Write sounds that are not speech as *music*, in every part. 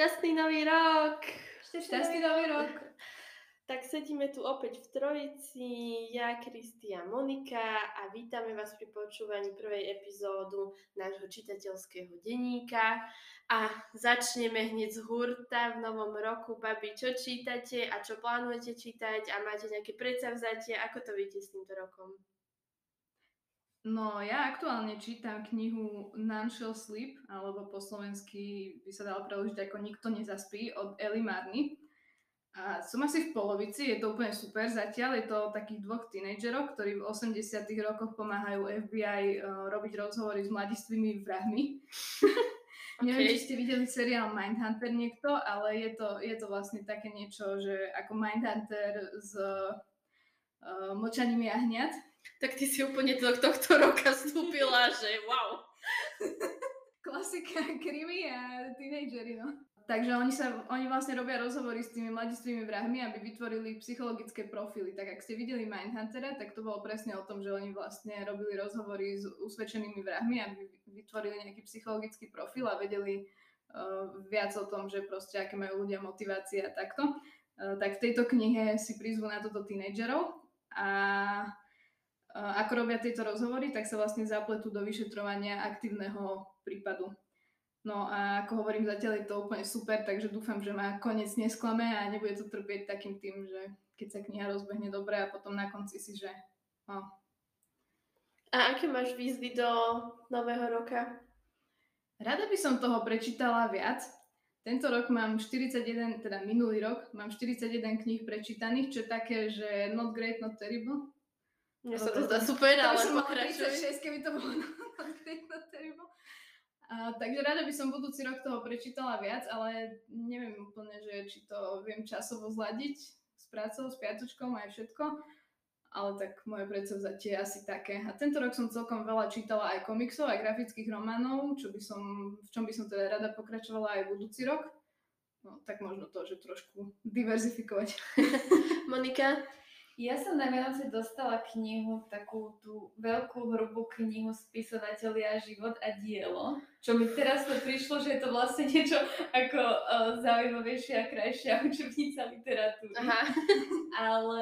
šťastný nový rok! Šťastný nový rok! Tak sedíme tu opäť v Trojici, ja, Kristia, Monika a vítame vás pri počúvaní prvej epizódu nášho čitateľského denníka a začneme hneď z hurta v novom roku. Babi, čo čítate a čo plánujete čítať a máte nejaké predsavzatie? Ako to viete s týmto rokom? No, ja aktuálne čítam knihu None Shall Sleep, alebo po slovensky by sa dalo preložiť ako Nikto nezaspí od Eli Marny. A som asi v polovici, je to úplne super. Zatiaľ je to takých dvoch tínejdžerov, ktorí v 80 rokoch pomáhajú FBI uh, eh, robiť rozhovory s mladistvými vrahmi. *laughs* okay. Neviem, či ste videli seriál Mindhunter niekto, ale je to, je to vlastne také niečo, že ako Mindhunter s uh, močaním jahňat tak ty si úplne do tohto roka vstúpila, že wow. *laughs* Klasika, krimi a tínejdžeri, no. Takže oni, sa, oni vlastne robia rozhovory s tými mladistvými vrahmi, aby vytvorili psychologické profily. Tak ak ste videli Mindhuntera, tak to bolo presne o tom, že oni vlastne robili rozhovory s usvedčenými vrahmi, aby vytvorili nejaký psychologický profil a vedeli uh, viac o tom, že proste aké majú ľudia motivácie a takto. Uh, tak v tejto knihe si prizvú na toto tínejdžerov a ako robia tieto rozhovory, tak sa vlastne zapletú do vyšetrovania aktívneho prípadu. No a ako hovorím, zatiaľ je to úplne super, takže dúfam, že ma konec nesklame a nebude to trpieť takým tým, že keď sa kniha rozbehne dobre a potom na konci si, že... No. A aké máš výzvy do nového roka? Rada by som toho prečítala viac. Tento rok mám 41, teda minulý rok, mám 41 kníh prečítaných, čo je také, že not great, not terrible. Mne sa to zdá super, ale pokračuj. 36, keby to bolo *laughs* a, takže rada by som budúci rok toho prečítala viac, ale neviem úplne, že či to viem časovo zladiť s prácou, s piatočkom aj všetko. Ale tak moje predsavzatie je asi také. A tento rok som celkom veľa čítala aj komiksov, aj grafických románov, čo by som, v čom by som teda rada pokračovala aj budúci rok. No tak možno to, že trošku diverzifikovať. *laughs* *laughs* Monika? Ja som na Vianoce dostala knihu, takú tú veľkú hrubú knihu Spisovateľia, život a dielo, čo mi teraz to prišlo, že je to vlastne niečo ako uh, zaujímavejšia a krajšia *laughs* učebnica literatúry. Aha. *laughs* Ale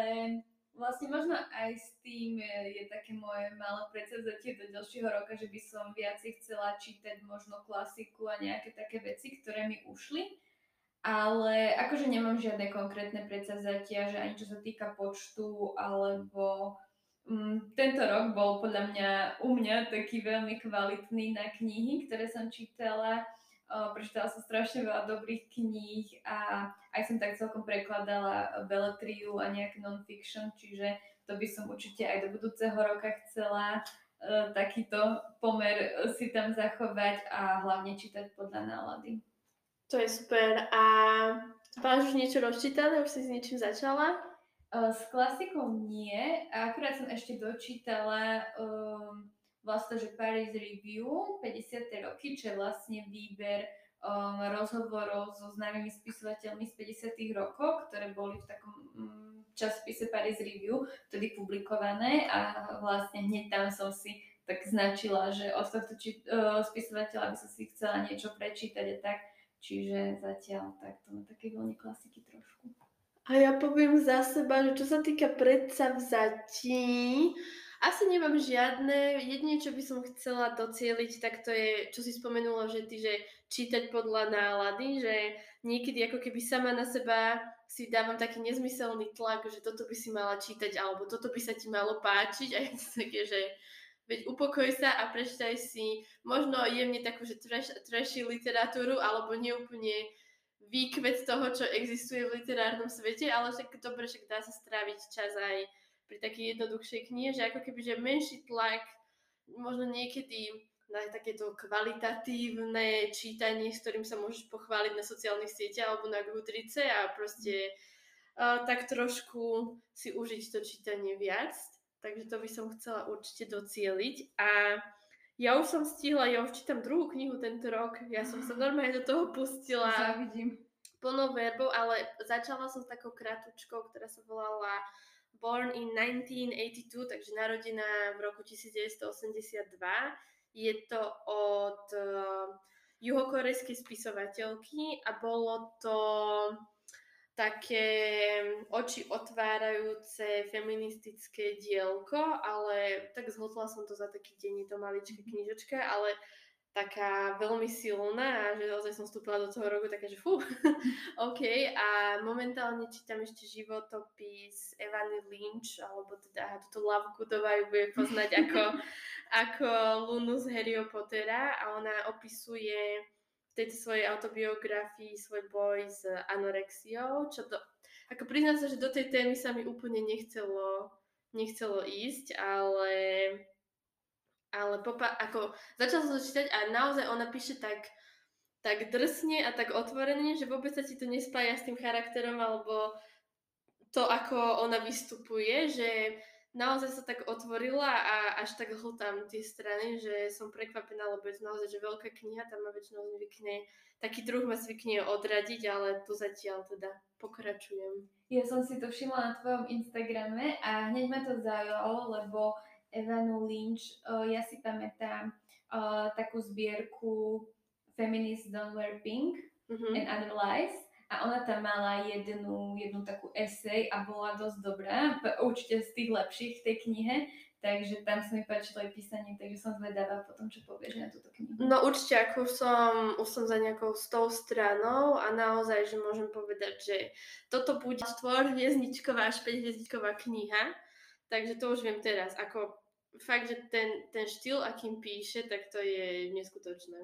vlastne možno aj s tým je, je také moje malé predsavzatie do ďalšieho roka, že by som viac chcela čítať možno klasiku a nejaké také veci, ktoré mi ušli ale akože nemám žiadne konkrétne predsavzatia, že ani čo sa týka počtu, alebo um, tento rok bol podľa mňa u mňa taký veľmi kvalitný na knihy, ktoré som čítala. Uh, prečítala som strašne veľa dobrých kníh a aj som tak celkom prekladala beletriu a nejaký non-fiction, čiže to by som určite aj do budúceho roka chcela uh, takýto pomer si tam zachovať a hlavne čítať podľa nálady. To je super. A máš už niečo rozčítané? Už si s niečím začala? S klasikou nie. Akurát som ešte dočítala um, vlastne, že Paris Review 50. roky, čo je vlastne výber um, rozhovorov so známymi spisovateľmi z 50. rokov, ktoré boli v takom um, časopise Paris Review, vtedy publikované a vlastne hneď tam som si tak značila, že od tohto či, uh, spisovateľa by som si chcela niečo prečítať a tak Čiže zatiaľ takto na také vlne klasiky trošku. A ja poviem za seba, že čo sa týka predsavzatí, asi nemám žiadne. Jedine, čo by som chcela docieliť, tak to je, čo si spomenula, že ty, že čítať podľa nálady, že niekedy ako keby sama na seba si dávam taký nezmyselný tlak, že toto by si mala čítať, alebo toto by sa ti malo páčiť *laughs* a je to také, že Veď upokoj sa a prečítaj si možno jemne takú, že trash, trashy literatúru, alebo neúplne výkvet toho, čo existuje v literárnom svete, ale však dobre, však dá sa stráviť čas aj pri takej jednoduchšej knihe, že ako keby, že menší tlak, možno niekedy na takéto kvalitatívne čítanie, s ktorým sa môžeš pochváliť na sociálnych sieťach alebo na Goodreadse a proste uh, tak trošku si užiť to čítanie viac. Takže to by som chcela určite docieliť. A ja už som stihla, ja už čítam druhú knihu tento rok. Ja som sa normálne do toho pustila. Závidím. Plnou verbou, ale začala som s takou kratučkou, ktorá sa volala Born in 1982, takže narodená v roku 1982. Je to od uh, juhokorejskej spisovateľky a bolo to také oči otvárajúce feministické dielko, ale tak zhltla som to za taký deň, to maličká mhm. knižočka, ale taká veľmi silná a že ozaj som vstúpila do toho roku taká, že fú, *laughs* OK. A momentálne čítam ešte životopis Evany Lynch, alebo teda túto Love Goodová ju bude poznať ako, *laughs* ako Lunu z Harry Pottera a ona opisuje tejto svojej autobiografii svoj boj s anorexiou, čo to, ako priznám sa, že do tej témy sa mi úplne nechcelo, nechcelo ísť, ale ale popa- ako, začala som to čítať a naozaj ona píše tak, tak drsne a tak otvorene, že vôbec sa ti to nespája s tým charakterom alebo to, ako ona vystupuje, že naozaj sa tak otvorila a až tak hltám tie strany, že som prekvapená, lebo je naozaj, že veľká kniha, tam ma väčšinou zvykne, taký druh ma zvykne odradiť, ale tu zatiaľ teda pokračujem. Ja som si to všimla na tvojom Instagrame a hneď ma to zaujalo, lebo Evanu Lynch, uh, ja si pamätám uh, takú zbierku Feminists Don't Wear Pink mm-hmm. and Other Lies a ona tam mala jednu, jednu takú esej a bola dosť dobrá, určite z tých lepších v tej knihe, takže tam sa mi páčilo aj písanie, takže som zvedavá potom, čo povieš na túto knihu. No určite, ako už som, už som za nejakou s tou stranou a naozaj, že môžem povedať, že toto bude 4 hviezdičková až 5 hviezdičková kniha, takže to už viem teraz, ako fakt, že ten, ten štýl, akým píše, tak to je neskutočné.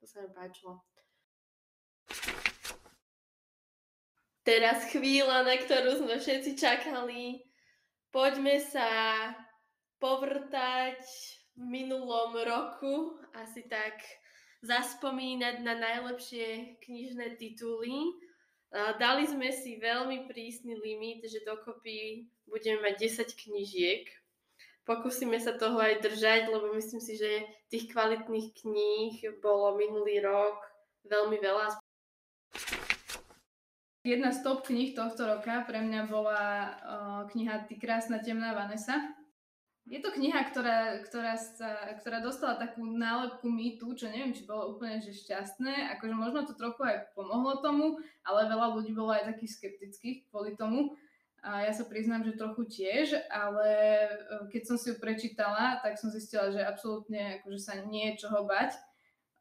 To sa mi páčilo. Teraz chvíľa, na ktorú sme všetci čakali. Poďme sa povrtať v minulom roku, asi tak zaspomínať na najlepšie knižné tituly. Dali sme si veľmi prísny limit, že dokopy budeme mať 10 knižiek. Pokúsime sa toho aj držať, lebo myslím si, že tých kvalitných kníh bolo minulý rok veľmi veľa. Jedna z top kníh tohto roka pre mňa bola uh, kniha Ty krásna temná Vanessa. Je to kniha, ktorá, ktorá, sa, ktorá dostala takú nálepku mýtu, čo neviem, či bolo úplne že šťastné. Akože možno to trochu aj pomohlo tomu, ale veľa ľudí bolo aj takých skeptických kvôli tomu. A ja sa priznám, že trochu tiež, ale keď som si ju prečítala, tak som zistila, že absolútne akože sa nie je čoho bať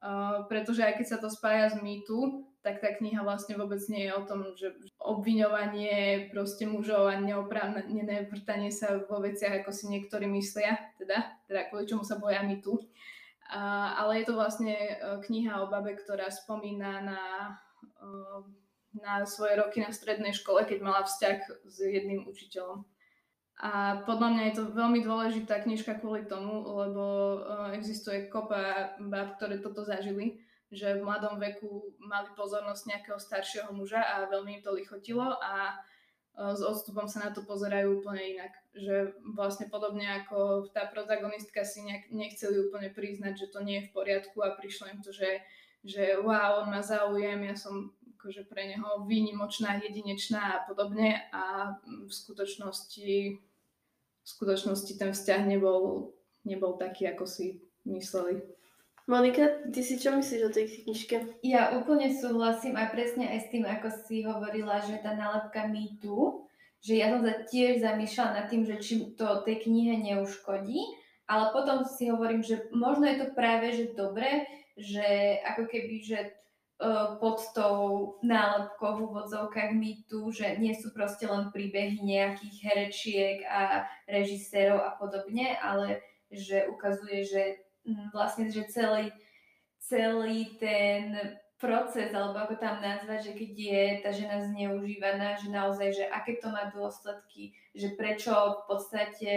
Uh, pretože aj keď sa to spája s mýtu, tak tá kniha vlastne vôbec nie je o tom, že obviňovanie proste mužov a neoprávnené vrtanie sa vo veciach, ako si niektorí myslia, teda, teda kvôli čomu sa boja mýtu. Uh, ale je to vlastne uh, kniha o babe, ktorá spomína na, uh, na svoje roky na strednej škole, keď mala vzťah s jedným učiteľom. A podľa mňa je to veľmi dôležitá knižka kvôli tomu, lebo uh, existuje kopa báb, ktoré toto zažili, že v mladom veku mali pozornosť nejakého staršieho muža a veľmi im to lichotilo a uh, s odstupom sa na to pozerajú úplne inak. Že vlastne podobne ako tá protagonistka si nejak, nechceli úplne priznať, že to nie je v poriadku a prišlo im to, že, že wow, on má záujem, ja som akože pre neho výnimočná, jedinečná a podobne a v skutočnosti v skutočnosti ten vzťah nebol, nebol taký, ako si mysleli. Monika, ty si čo myslíš o tej knižke? Ja úplne súhlasím a presne aj s tým, ako si hovorila, že tá nálepka mýtu, že ja som sa tiež zamýšľala nad tým, že či to tej knihe neuškodí, ale potom si hovorím, že možno je to práve, že dobre, že ako keby, že E, pod tou nálepkou v úvodzovkách mýtu, že nie sú proste len príbehy nejakých herečiek a režisérov a podobne, ale že ukazuje, že vlastne, že celý, celý ten proces, alebo ako tam nazvať, že keď je tá žena zneužívaná, že naozaj, že aké to má dôsledky, že prečo v podstate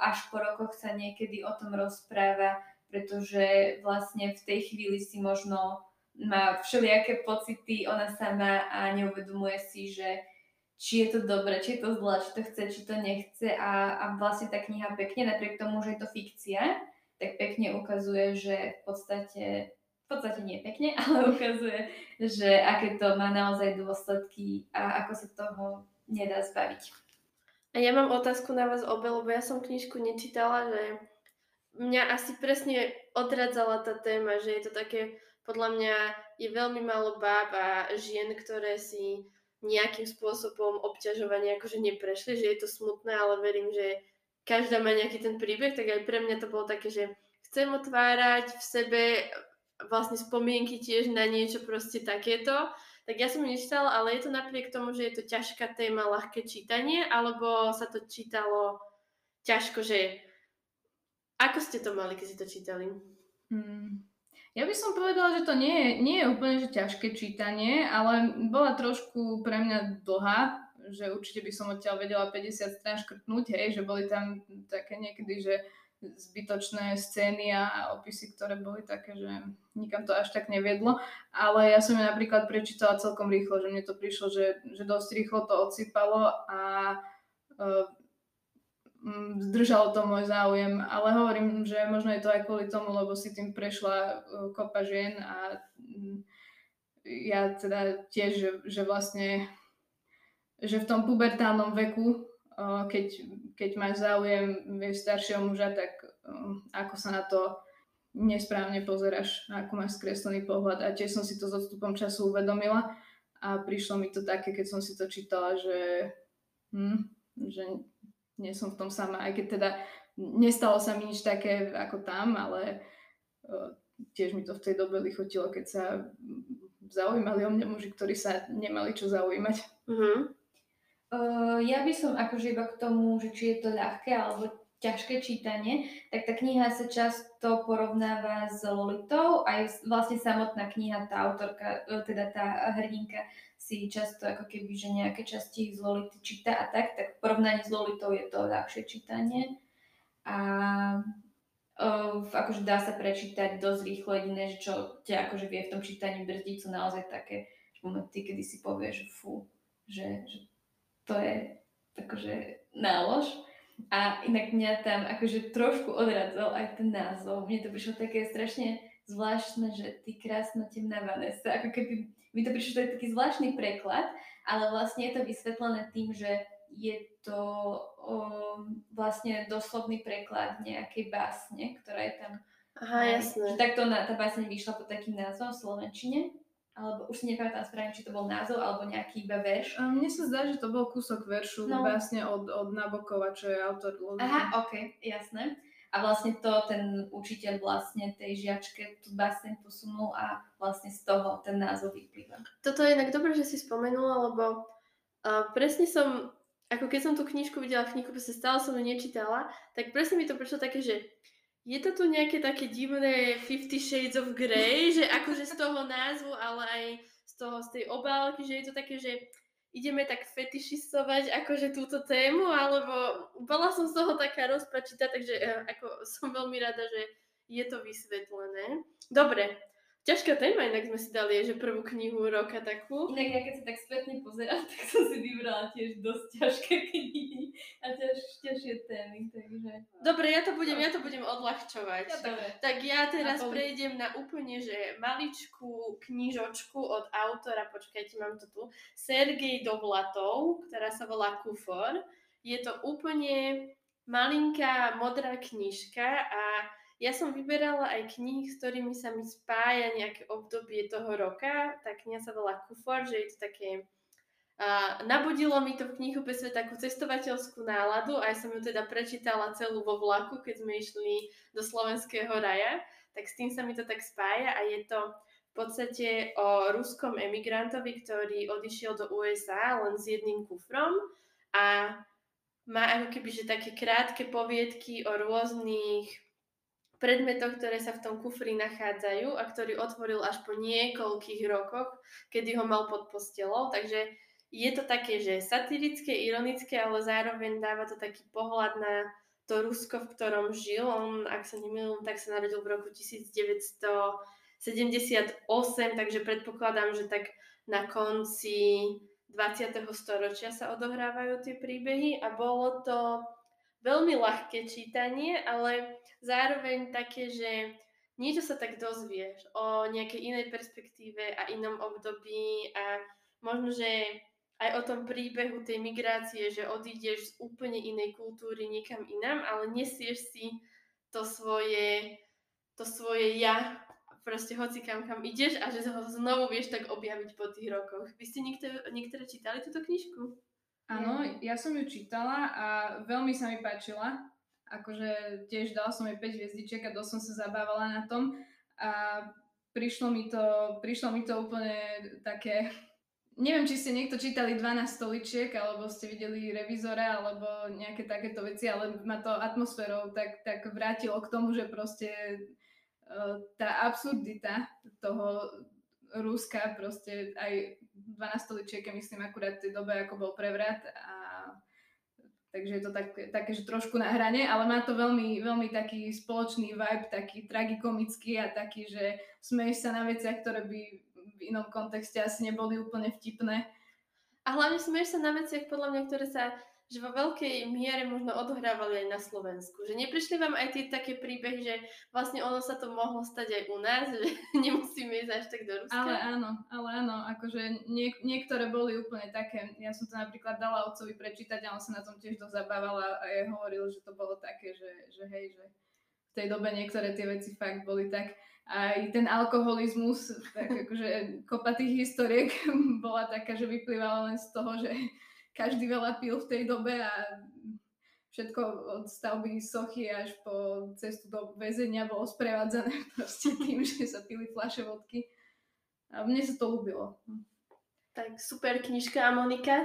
až po rokoch sa niekedy o tom rozpráva, pretože vlastne v tej chvíli si možno má všelijaké pocity, ona sama a neuvedomuje si, že či je to dobre, či je to zlé, či to chce, či to nechce a, a vlastne tá kniha pekne, napriek tomu, že je to fikcia, tak pekne ukazuje, že v podstate, v podstate nie pekne, *laughs* ale ukazuje, že aké to má naozaj dôsledky a ako sa toho nedá zbaviť. A ja mám otázku na vás obe, lebo ja som knižku nečítala, že mňa asi presne odradzala tá téma, že je to také podľa mňa je veľmi málo báb a žien, ktoré si nejakým spôsobom obťažovania akože neprešli, že je to smutné, ale verím, že každá má nejaký ten príbeh, tak aj pre mňa to bolo také, že chcem otvárať v sebe vlastne spomienky tiež na niečo proste takéto. Tak ja som nečítala, ale je to napriek tomu, že je to ťažká téma, ľahké čítanie, alebo sa to čítalo ťažko, že ako ste to mali, keď ste to čítali? Hmm. Ja by som povedala, že to nie je, nie je úplne že ťažké čítanie, ale bola trošku pre mňa dlhá, že určite by som odtiaľ vedela 50 strán škrtnúť, hej, že boli tam také niekedy, že zbytočné scény a opisy, ktoré boli také, že nikam to až tak neviedlo. Ale ja som ju napríklad prečítala celkom rýchlo, že mne to prišlo, že, že dosť rýchlo to odsypalo a uh, zdržalo to môj záujem, ale hovorím, že možno je to aj kvôli tomu, lebo si tým prešla e, kopa žien a ja teda tiež, že, že vlastne že v tom pubertálnom veku, e, keď, keď máš záujem vieš, staršieho muža, tak e, ako sa na to nesprávne pozeráš, ako máš skreslený pohľad a tiež som si to s odstupom času uvedomila a prišlo mi to také, keď som si to čítala, že, hm, že nie som v tom sama, aj keď teda nestalo sa mi nič také ako tam, ale uh, tiež mi to v tej dobe lichotilo, keď sa zaujímali o mňa muži, ktorí sa nemali čo zaujímať. Uh-huh. Uh, ja by som akože iba k tomu, že či je to ľahké alebo ťažké čítanie, tak tá kniha sa často porovnáva s Lolitou, aj vlastne samotná kniha, tá autorka, e, teda tá hrdinka si často ako keby, že nejaké časti z Lolity číta a tak, tak v porovnaní s Lolitou je to ľahšie čítanie. A uh, akože dá sa prečítať dosť rýchlo, jediné, že čo ťa akože vie v tom čítaní brzdiť, sú naozaj také momenty, kedy si povieš, že fú, že, že to je akože nálož. A inak mňa tam akože trošku odradzol aj ten názov. Mne to prišlo také strašne zvláštne, že ty krásna temná Vanessa, ako keby mi to prišlo, to je taký zvláštny preklad, ale vlastne je to vysvetlené tým, že je to um, vlastne doslovný preklad nejakej básne, ktorá je tam. Aha, jasné. Že takto na, tá básne vyšla pod takým názvom v Slovenčine alebo už si nepamätám správne, či to bol názov alebo nejaký iba verš. A mne sa zdá, že to bol kúsok veršu no. vlastne od, od Nabokova, čo je autor Lodina. Aha, ok, jasné. A vlastne to ten učiteľ vlastne tej žiačke tú báseň posunul a vlastne z toho ten názov vyplýva. Toto je inak dobré, že si spomenula, lebo uh, presne som, ako keď som tú knižku videla v knihkupise, stále som ju nečítala, tak presne mi to prišlo také, že je to tu nejaké také divné Fifty Shades of Grey, že akože z toho názvu, ale aj z toho, z tej obálky, že je to také, že ideme tak fetišistovať akože túto tému, alebo bola som z toho taká rozpačitá, takže uh, ako som veľmi rada, že je to vysvetlené. Dobre, Ťažká téma, inak sme si dali, že prvú knihu roka takú. Inak ja keď sa tak spätne pozerám, *laughs* tak som si vybrala tiež dosť ťažké knihy a ťaž, ťažšie témy, takže... Dobre, ja to budem, ja to budem odľahčovať. Ja, dobre. Tak ja teraz na prejdem na úplne, že maličkú knižočku od autora, počkajte, mám to tu, Sergej Dovlatov, ktorá sa volá Kufor. Je to úplne malinká modrá knižka a ja som vyberala aj knihy, s ktorými sa mi spája nejaké obdobie toho roka. Tá kniha sa volá Kufor, že je to také... Uh, nabudilo mi to v knihu pesve takú cestovateľskú náladu a ja som ju teda prečítala celú vo vlaku, keď sme išli do slovenského raja, tak s tým sa mi to tak spája a je to v podstate o ruskom emigrantovi, ktorý odišiel do USA len s jedným kufrom a má ako keby že také krátke poviedky o rôznych predmetoch, ktoré sa v tom kufri nachádzajú a ktorý otvoril až po niekoľkých rokoch, kedy ho mal pod postelou. Takže je to také, že satirické, ironické, ale zároveň dáva to taký pohľad na to Rusko, v ktorom žil. On, ak sa nemýlim, tak sa narodil v roku 1978, takže predpokladám, že tak na konci 20. storočia sa odohrávajú tie príbehy a bolo to veľmi ľahké čítanie, ale zároveň také, že niečo sa tak dozvieš o nejakej inej perspektíve a inom období a možno, že aj o tom príbehu tej migrácie, že odídeš z úplne inej kultúry niekam inám, ale nesieš si to svoje, to svoje ja proste hoci kam kam ideš a že ho znovu vieš tak objaviť po tých rokoch. Vy ste niektoré, niektoré čítali túto knižku? Áno, ja som ju čítala a veľmi sa mi páčila. Akože tiež dala som jej 5 hviezdičiek a dosť som sa zabávala na tom. A prišlo mi to, prišlo mi to úplne také Neviem, či ste niekto čítali 12 stoličiek, alebo ste videli revizora, alebo nejaké takéto veci, ale ma to atmosférou tak, tak vrátilo k tomu, že proste uh, tá absurdita toho Ruska, proste aj 12 stoličiek, myslím, akurát v tej dobe, ako bol prevrat a takže je to tak, také, že trošku na hrane, ale má to veľmi, veľmi taký spoločný vibe, taký tragikomický a taký, že smeješ sa na veciach, ktoré by v inom kontexte asi neboli úplne vtipné. A hlavne smeješ sa na veciach, podľa mňa, ktoré sa že vo veľkej miere možno odohrávali aj na Slovensku. Že neprišli vám aj tie také príbehy, že vlastne ono sa to mohlo stať aj u nás, *laughs* že nemusíme ísť až tak do Ruska. Ale áno, ale áno, akože niek- niektoré boli úplne také. Ja som to napríklad dala otcovi prečítať a on sa na tom tiež dosť zabával a, ja hovoril, že to bolo také, že, že hej, že v tej dobe niektoré tie veci fakt boli tak aj ten alkoholizmus, tak akože kopa tých historiek *laughs* bola taká, že vyplývala len z toho, že každý veľa pil v tej dobe a všetko od stavby sochy až po cestu do väzenia bolo sprevádzané *laughs* proste tým, že sa pili fľaše vodky. A mne sa to ľúbilo. Tak super knižka a Monika,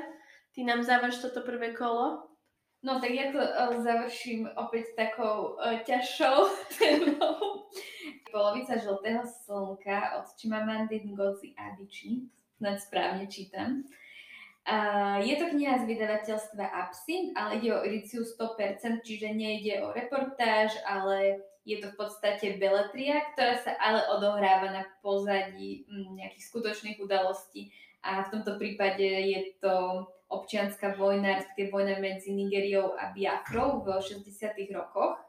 ty nám završ toto prvé kolo. No tak ja to uh, završím opäť takou uh, ťažšou *laughs* témou. Polovica žltého slnka od Chimamandy Ngozi Adichie, snad správne čítam. Uh, je to kniha z vydavateľstva Absint, ale ide o edíciu 100%, čiže nejde o reportáž, ale je to v podstate beletria, ktorá sa ale odohráva na pozadí m, nejakých skutočných udalostí. A v tomto prípade je to občianská vojna, respektíve vojna medzi Nigeriou a Biafrou v 60. rokoch.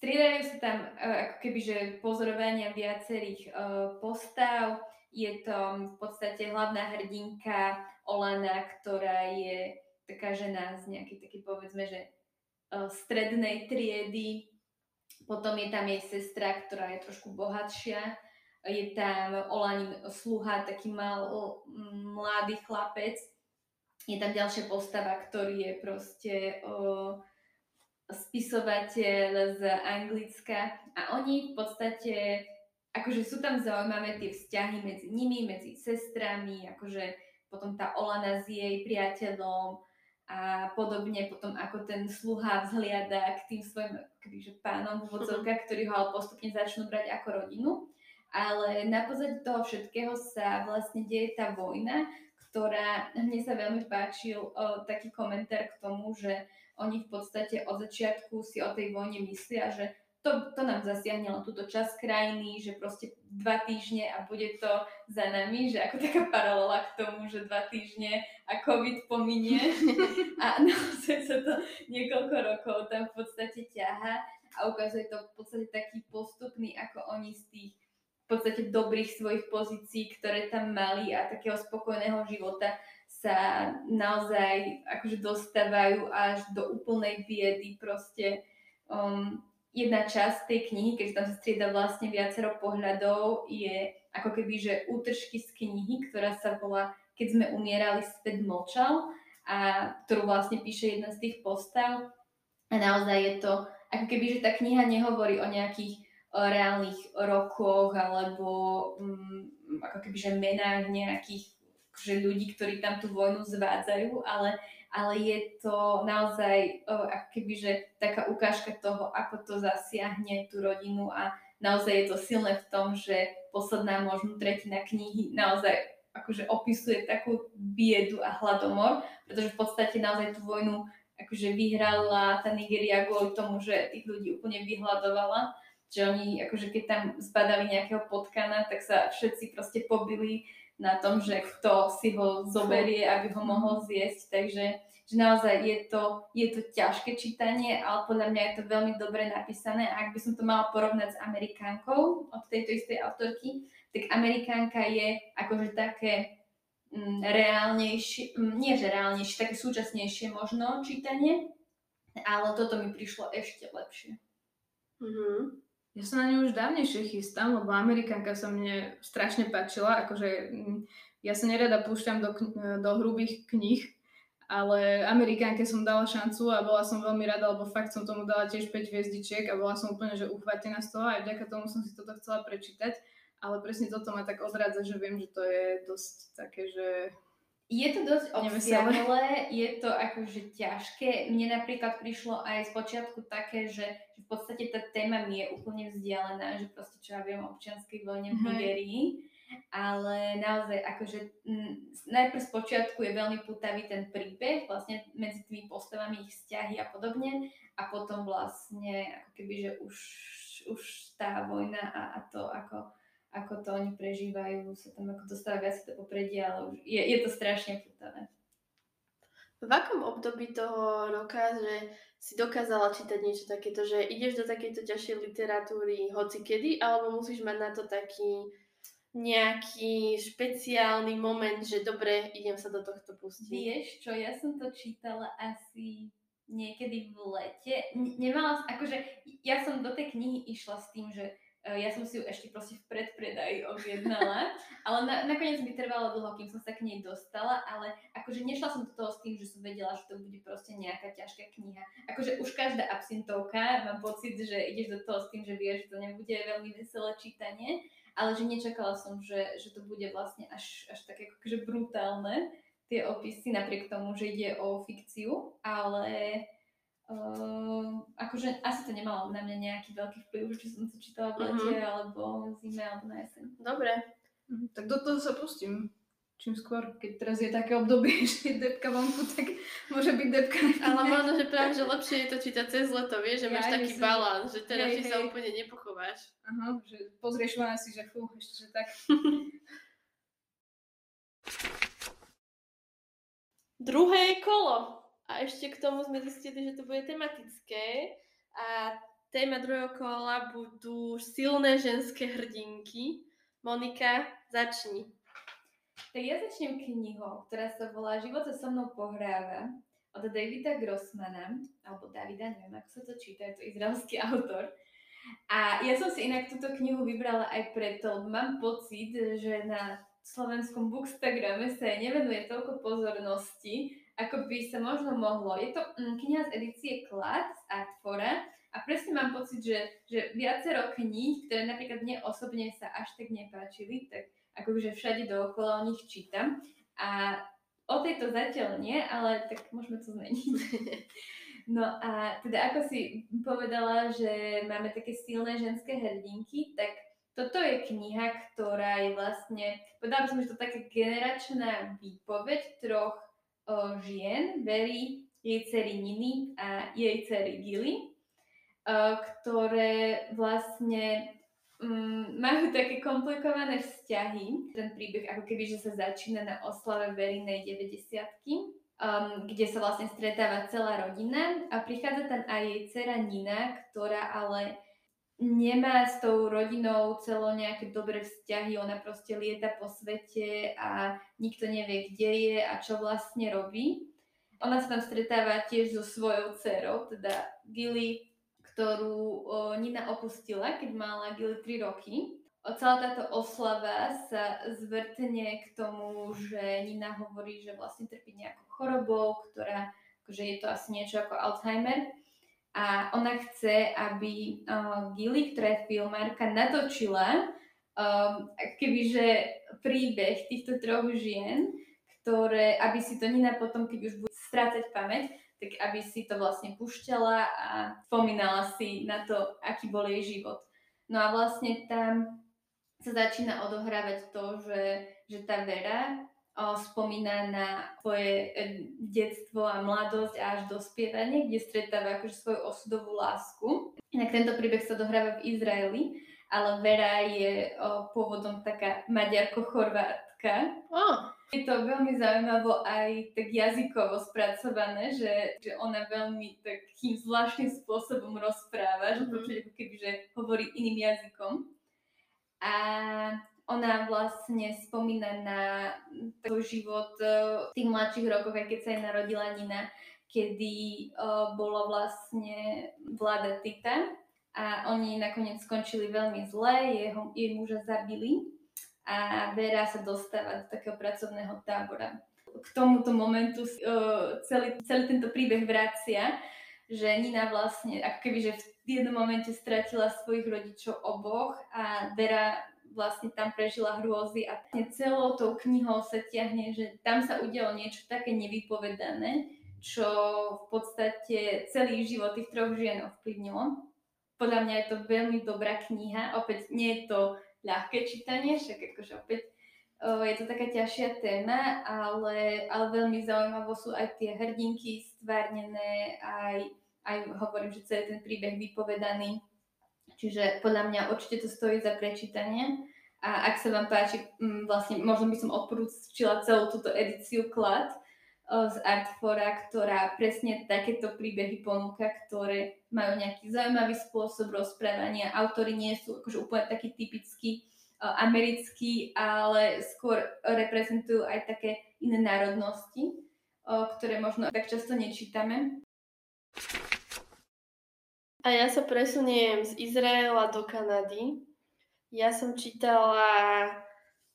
Striedajú sa tam uh, ako keby, že pozorovania viacerých uh, postav. Je to v podstate hlavná hrdinka Olana, ktorá je taká žena z nejakej takej povedzme, že uh, strednej triedy. Potom je tam jej sestra, ktorá je trošku bohatšia. Je tam Olanin sluha, taký mal mladý chlapec, je tam ďalšia postava, ktorý je proste o, spisovateľ z Anglicka a oni v podstate, akože sú tam zaujímavé tie vzťahy medzi nimi, medzi sestrami, akože potom tá Olana s jej priateľom a podobne potom ako ten sluha vzhliada k tým svojim akože, pánom v vodzovkách, *laughs* ktorí ho ale postupne začnú brať ako rodinu. Ale na pozadí toho všetkého sa vlastne deje tá vojna, ktorá, mne sa veľmi páčil o, taký komentár k tomu, že oni v podstate od začiatku si o tej vojne myslia, že to, to nám zasiahne len túto časť krajiny, že proste dva týždne a bude to za nami, že ako taká paralela k tomu, že dva týždne a COVID pominie a *laughs* naozaj sa to niekoľko rokov tam v podstate ťaha a ukazuje to v podstate taký postupný, ako oni z tých podstate dobrých svojich pozícií, ktoré tam mali a takého spokojného života sa naozaj akože dostávajú až do úplnej biedy. Proste um, jedna časť tej knihy, keď tam sa strieda vlastne viacero pohľadov, je ako keby, že útržky z knihy, ktorá sa volá Keď sme umierali, svet mlčal a ktorú vlastne píše jedna z tých postav. A naozaj je to, ako keby, že tá kniha nehovorí o nejakých reálnych rokoch alebo um, ako keby, že menách nejakých že ľudí, ktorí tam tú vojnu zvádzajú, ale, ale je to naozaj uh, ako keby, že taká ukážka toho, ako to zasiahne tú rodinu a naozaj je to silné v tom, že posledná možno tretina knihy naozaj akože opisuje takú biedu a hladomor, pretože v podstate naozaj tú vojnu akože vyhrala tá Nigeria kvôli tomu, že tých ľudí úplne vyhľadovala že oni, akože keď tam zbadali nejakého potkana, tak sa všetci proste pobili na tom, že kto si ho zoberie, aby ho mohol zjesť, takže že naozaj je to, je to ťažké čítanie, ale podľa mňa je to veľmi dobre napísané. A ak by som to mala porovnať s Amerikánkou od tejto istej autorky, tak Amerikánka je akože také mm, reálnejšie, mm, nie že reálnejšie, také súčasnejšie možno čítanie, ale toto mi prišlo ešte lepšie. Mm-hmm. Ja sa na ňu už dávnejšie chystám, lebo Amerikanka sa mne strašne páčila, akože mm, ja sa nerada púšťam do, do hrubých kníh, ale Amerikánke som dala šancu a bola som veľmi rada, lebo fakt som tomu dala tiež 5 hviezdičiek a bola som úplne že uchvatená z toho a vďaka tomu som si toto chcela prečítať. Ale presne toto ma tak odrádza, že viem, že to je dosť také, že je to dosť obsiahlé, je to akože ťažké. Mne napríklad prišlo aj z počiatku také, že, v podstate tá téma mi je úplne vzdialená, že proste čo ja viem o občianskej vojne v Nigerii. Mm ale naozaj akože m, najprv z počiatku je veľmi putavý ten príbeh, vlastne medzi tými postavami ich vzťahy a podobne a potom vlastne ako keby, že už, už tá vojna a, a to ako, ako to oni prežívajú sa tam ako dostáva viac do popredia, ale už je, je to strašne putavé. V akom období toho roka, že si dokázala čítať niečo takéto, že ideš do takéto ťažšej literatúry hoci kedy, alebo musíš mať na to taký nejaký špeciálny moment, že dobre, idem sa do tohto pustiť? Vieš čo, ja som to čítala asi niekedy v lete. Nemala, akože ja som do tej knihy išla s tým, že ja som si ju ešte proste v predpredaji objednala, *laughs* ale na, nakoniec mi trvalo dlho, kým som sa k nej dostala, ale akože nešla som do toho s tým, že som vedela, že to bude proste nejaká ťažká kniha. Akože už každá absintovka, mám pocit, že ideš do toho s tým, že vieš, že to nebude veľmi veselé čítanie, ale že nečakala som, že, že to bude vlastne až, až také akože brutálne tie opisy, napriek tomu, že ide o fikciu, ale uh, akože asi to nemalo na mňa nejaký veľký vplyv, či som to čítala v lete, mm-hmm. alebo zime, alebo na jeseň. Dobre. Mhm, tak do toho sa pustím čím skôr, keď teraz je také obdobie, *laughs* že je depka vonku, tak môže byť depka. Ale možno, že práve, že lepšie je to čítať cez leto, vieš, že ja, máš taký balán, že teraz hej, sa úplne nepochováš. Aha, že pozrieš von si, že fú, ešte, že tak. *laughs* Druhé kolo. A ešte k tomu sme zistili, že to bude tematické. A téma druhého kola budú silné ženské hrdinky. Monika, začni. Tak ja začnem knihou, ktorá sa volá Život sa so mnou pohráva od Davida Grossmana, alebo Davida, neviem ako sa to číta, je to izraelský autor. A ja som si inak túto knihu vybrala aj preto, lebo mám pocit, že na slovenskom bookstagrame sa nevenuje toľko pozornosti, ako by sa možno mohlo. Je to mm, kniha z edície Klad z Artfora a presne mám pocit, že, že viacero kníh, ktoré napríklad mne osobne sa až tak nepáčili, tak akože všade dookola o nich čítam. A o tejto zatiaľ nie, ale tak môžeme to zmeniť. *laughs* No a teda ako si povedala, že máme také silné ženské hrdinky, tak toto je kniha, ktorá je vlastne, povedala by som, že to taká generačná výpoveď troch žien, Very, jej dcery Niny a jej dcery Gilly, o, ktoré vlastne um, majú také komplikované vzťahy. Ten príbeh ako keby, že sa začína na oslave Verinej 90 um, kde sa vlastne stretáva celá rodina a prichádza tam aj jej dcera Nina, ktorá ale nemá s tou rodinou celo nejaké dobré vzťahy, ona proste lieta po svete a nikto nevie, kde je a čo vlastne robí. Ona sa tam stretáva tiež so svojou dcerou, teda Gilly ktorú Nina opustila, keď mala Gilly 3 roky. Celá táto oslava sa zvrtne k tomu, že Nina hovorí, že vlastne trpí nejakou chorobou, ktorá, akože je to asi niečo ako Alzheimer. A ona chce, aby uh, Gilly, ktorá je filmárka, natočila um, kebyže príbeh týchto troch žien, ktoré, aby si to Nina potom, keď už bude strácať pamäť, tak aby si to vlastne pušťala a spomínala si na to, aký bol jej život. No a vlastne tam sa začína odohrávať to, že, že tá Vera spomína na svoje e, detstvo a mladosť a až dospievanie, kde stretáva akože svoju osudovú lásku. Inak tento príbeh sa dohráva v Izraeli, ale Vera je pôvodom taká maďarko-chorvátka. Oh. Je to veľmi zaujímavo aj tak jazykovo spracované, že, že ona veľmi takým zvláštnym spôsobom rozpráva, že počuť ako keby, že hovorí iným jazykom. A ona vlastne spomína na svoj život e, v tých mladších rokoch, aj keď sa jej narodila Nina, kedy uh, bolo vlastne vláda Tita a oni nakoniec skončili veľmi zle, jeho, jej muža zabili a Vera sa dostáva do takého pracovného tábora. K tomuto momentu uh, celý, celý tento príbeh vracia, že Nina vlastne, ako keby, že v jednom momente stratila svojich rodičov oboch a Vera vlastne tam prežila hrôzy a celou tou knihou sa ťahne, že tam sa udialo niečo také nevypovedané, čo v podstate celý život tých troch žien ovplyvnilo. Podľa mňa je to veľmi dobrá kniha, opäť nie je to ľahké čítanie, však akože opäť je to taká ťažšia téma, ale, ale veľmi zaujímavé sú aj tie hrdinky stvárnené, aj, aj hovorím, že celý ten príbeh vypovedaný Čiže podľa mňa určite to stojí za prečítanie. A ak sa vám páči, mm, vlastne možno by som odporúčila celú túto edíciu Klad z Artfora, ktorá presne takéto príbehy ponúka, ktoré majú nejaký zaujímavý spôsob rozprávania. Autory nie sú akože úplne taký typický americký, ale skôr reprezentujú aj také iné národnosti, ktoré možno tak často nečítame. A ja sa presuniem z Izraela do Kanady. Ja som čítala,